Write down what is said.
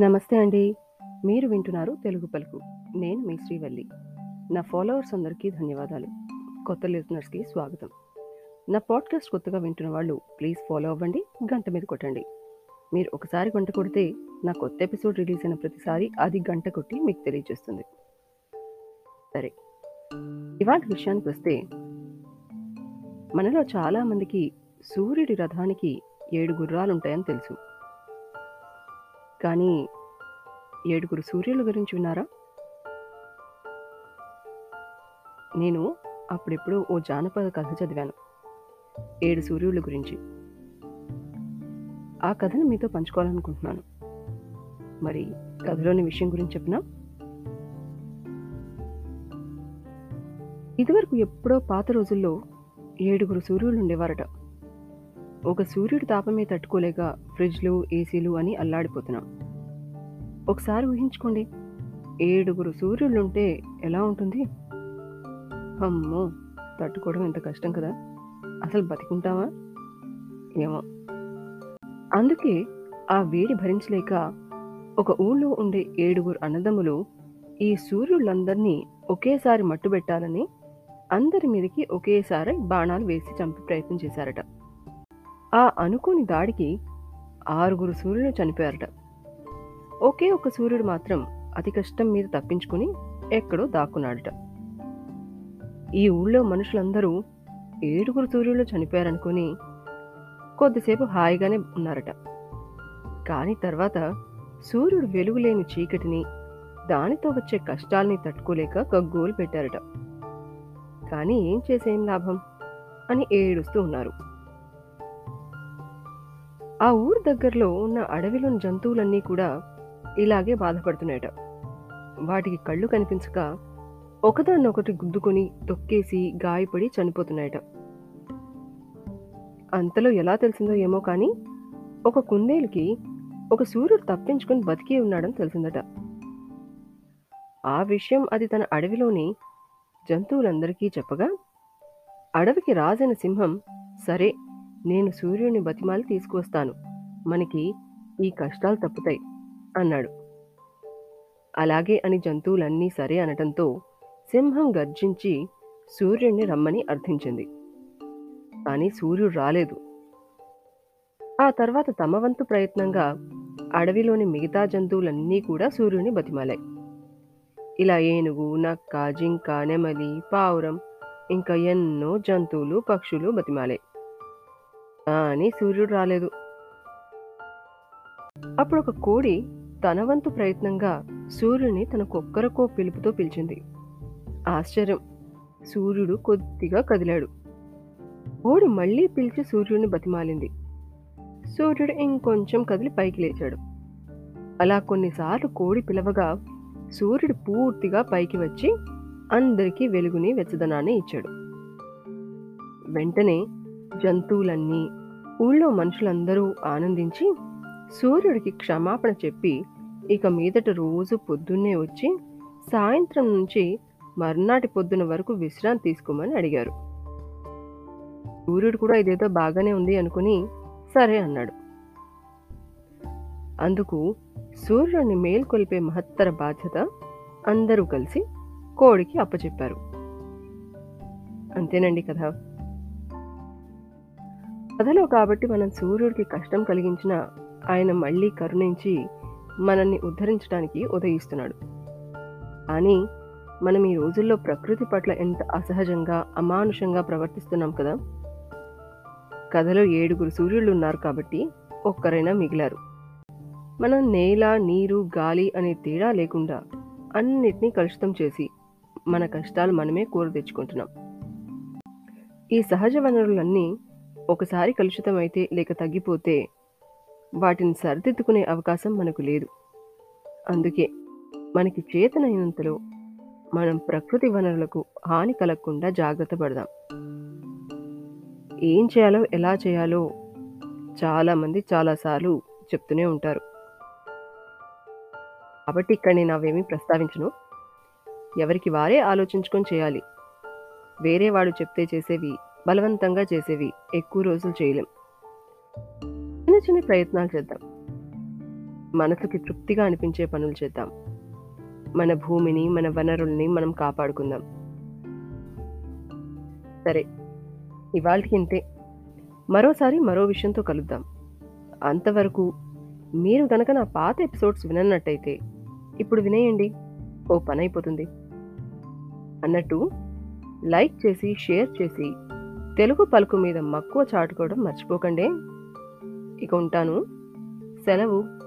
నమస్తే అండి. మీరు వింటున్నారు తెలుగు పలుకు. నేను మీ శ్రీవల్లి. నా ఫాలోవర్స్ అందరికీ ధన్యవాదాలు. కొత్త లిజనర్స్‌కి స్వాగతం. నా పాడ్‌కాస్ట్ కొత్తగా వింటున్న వాళ్ళు ప్లీజ్ ఫాలో అవ్వండి. గంట మీద కొట్టండి. మీరు ఒకసారి గంట కొడితే నా కొత్త ఎపిసోడ్ రిలీజ్ అయిన ప్రతిసారి అది గంట కొట్టి మీకు తెలియజేస్తుంది. సరే. ఇవాళ విషయానికి వస్తే మనలో చాలామందికి సూర్యుడి రథానికి 7 గుర్రాలుంటాయని తెలుసు. కానీ ఏడుగురు సూర్యుల గురించి విన్నారా? నేను అప్పుడెప్పుడో ఓ జానపద కథ చదివాను. ఏడు సూర్యుల గురించి. ఆ కథను మీతో పంచుకోవాలనుకుంటున్నాను. మరి కథలోని విషయం గురించి చెప్పినా ఇదివరకు ఎప్పుడో పాత రోజుల్లో ఏడుగురు సూర్యులు ఉండేవారట. ఒక సూర్యుడి తాపమే తట్టుకోలేక ఫ్రిడ్జ్‌లు, ఏసీలు అని అల్లాడిపోతున్నాం. ఒకసారి ఊహించుకోండి. ఏడుగురు సూర్యులుంటే ఎలా ఉంటుంది? అమ్మో! తట్టుకోవడం ఎంత కష్టం కదా! అసలు బతికుంటామా? ఏమో! అందుకే ఆ వేడి భరించలేక ఒక ఊళ్ళో ఉండే ఏడుగురు అన్నదమ్ములు ఈ సూర్యులందరినీ ఒకేసారి మట్టుబెట్టాలని అందరి మీదకి ఒకేసారి బాణాలు వేసి చంపే ప్రయత్నం చేశారట. ఆ అనుకోని దాడికి ఆరుగురు సూర్యులు చనిపోయారట. ఒకే ఒక్క సూర్యుడు మాత్రం అతి కష్టం మీద తప్పించుకుని ఎక్కడో దాక్కున్నాడట. ఈ ఊళ్ళో మనుషులందరూ ఏడుగురు సూర్యులు చనిపోయారనుకుని కొద్దిసేపు హాయిగానే ఉన్నారట. కానీ తర్వాత సూర్యుడు వెలుగులేని చీకటిని, దానితో వచ్చే కష్టాల్ని తట్టుకోలేక గగ్గోలు పెట్టారట. కానీ ఏం చేసేం లాభం అని ఏడుస్తూ ఉన్నారు. ఆ ఊరు దగ్గరలో ఉన్న అడవిలోని జంతువులన్నీ కూడా ఇలాగే బాధపడుతున్నాయట. వాటికి కళ్ళు కనిపించక ఒకదాన్నొకటి గుద్దుకొని, తొక్కేసి, గాయపడి చనిపోతున్నాయట. అంతలో ఎలా తెలిసిందో ఏమో కానీ ఒక కుందేలుకి ఒక సూర్యుడు తప్పించుకొని బతికి ఉన్నాడని తెలిసిందట. ఆ విషయం అది తన అడవిలోని జంతువులందరికీ చెప్పగా అడవికి రాజైన సింహం సరే నేను సూర్యుని బతిమాలి తీసుకువస్తాను. మనకి ఈ కష్టాలు తప్పుతాయి అన్నాడు. అలాగే అని జంతువులన్నీ సరే అనటంతో సింహం గర్జించి సూర్యుడిని రమ్మని అర్థించింది. కానీ సూర్యుడు రాలేదు. ఆ తర్వాత తమ వంతు ప్రయత్నంగా అడవిలోని మిగతా జంతువులన్నీ కూడా సూర్యుడిని బతిమాలాయి. ఇలా ఏనుగు, నక్క, జింక, నెమలి, పావురం ఇంకా ఎన్నో జంతువులు, పక్షులు బతిమాలాయి. కానీ సూర్యుడు రాలేదు. అప్పుడు ఒక కోడి తన వంతు ప్రయత్నంగా సూర్యుని తన కుక్కరకో పిలుపుతో పిలిచింది. ఆశ్చర్యం! సూర్యుడు కొద్దిగా కదిలాడు. కోడి మళ్ళీ పిలిచి సూర్యుడిని బతిమాలింది. సూర్యుడు ఇంకొంచెం కదిలి పైకి లేచాడు. అలా కొన్నిసార్లు కోడి పిలవగా సూర్యుడు పూర్తిగా పైకి వచ్చి అందరికీ వెలుగుని, వెచ్చదనాన్ని ఇచ్చాడు. వెంటనే జంతువులన్నీ, ఊళ్ళో మనుషులందరూ ఆనందించి సూర్యుడికి క్షమాపణ చెప్పి ఇక మీదట రోజు పొద్దున్నే వచ్చి సాయంత్రం నుంచి మర్నాటి పొద్దున వరకు విశ్రాంతి తీసుకోమని అడిగారు. సూర్యుడు కూడా ఇదేదో బాగానే ఉంది అనుకుని సరే అన్నాడు. అందుకు సూర్యుడిని మేల్కొల్పే మహత్తర బాధ్యత అందరూ కలిసి కోడికి అప్పచెప్పారు. అంతేనండి కథ. కథలో కాబట్టి మనం సూర్యుడికి కష్టం కలిగించిన ఆయన మళ్ళీ కరుణించి మనల్ని ఉద్ధరించడానికి ఉదయిస్తున్నాడు. కానీ మనం ఈ రోజుల్లో ప్రకృతి పట్ల ఎంత అసహజంగా, అమానుషంగా ప్రవర్తిస్తున్నాం కదా! కథలో ఏడుగురు సూర్యులున్నారు కాబట్టి ఒక్కరైనా మిగిలారు. మనం నేల, నీరు, గాలి అనే తేడా లేకుండా అన్నిటినీ కలుషితం చేసి మన కష్టాలు మనమే కూర తెచ్చుకుంటున్నాం. ఈ సహజ వనరులన్నీ ఒకసారి కలుషితమైతే లేక తగ్గిపోతే వాటిని సరిదిద్దుకునే అవకాశం మనకు లేదు. అందుకే మనకి చేతనైనంతలో మనం ప్రకృతి వనరులకు హాని కలగకుండా జాగ్రత్త పడదాం. ఏం చేయాలో, ఎలా చేయాలో చాలామంది చాలా సార్లు చెప్తూనే ఉంటారు. కాబట్టి ఇక్కడ నేను అవేమీ ప్రస్తావించను. ఎవరికి వారే ఆలోచించుకొని చేయాలి. వేరే వాడు చెప్తే చేసేవి, బలవంతంగా చేసేవి ఎక్కువ రోజులు చేయలేం. చిన్న చిన్న ప్రయత్నాలు చేద్దాం. మనసుకి తృప్తిగా అనిపించే పనులు చేద్దాం. మన భూమిని మన వనరుల్ని మనం కాపాడుకుందాం. సరే ఇవాళకి ఇంతే. మరోసారి మరో విషయంతో కలుద్దాం. అంతవరకు మీరు గనక నా పాత ఎపిసోడ్స్ వినన్నట్టయితే ఇప్పుడు వినేయండి. ఓ పని అయిపోతుంది అన్నట్టు లైక్ చేసి షేర్ చేసి తెలుగు పలుకు మీద మక్కువ చాటుకోవడం మర్చిపోకండి. ఇక ఉంటాను. సెలవు.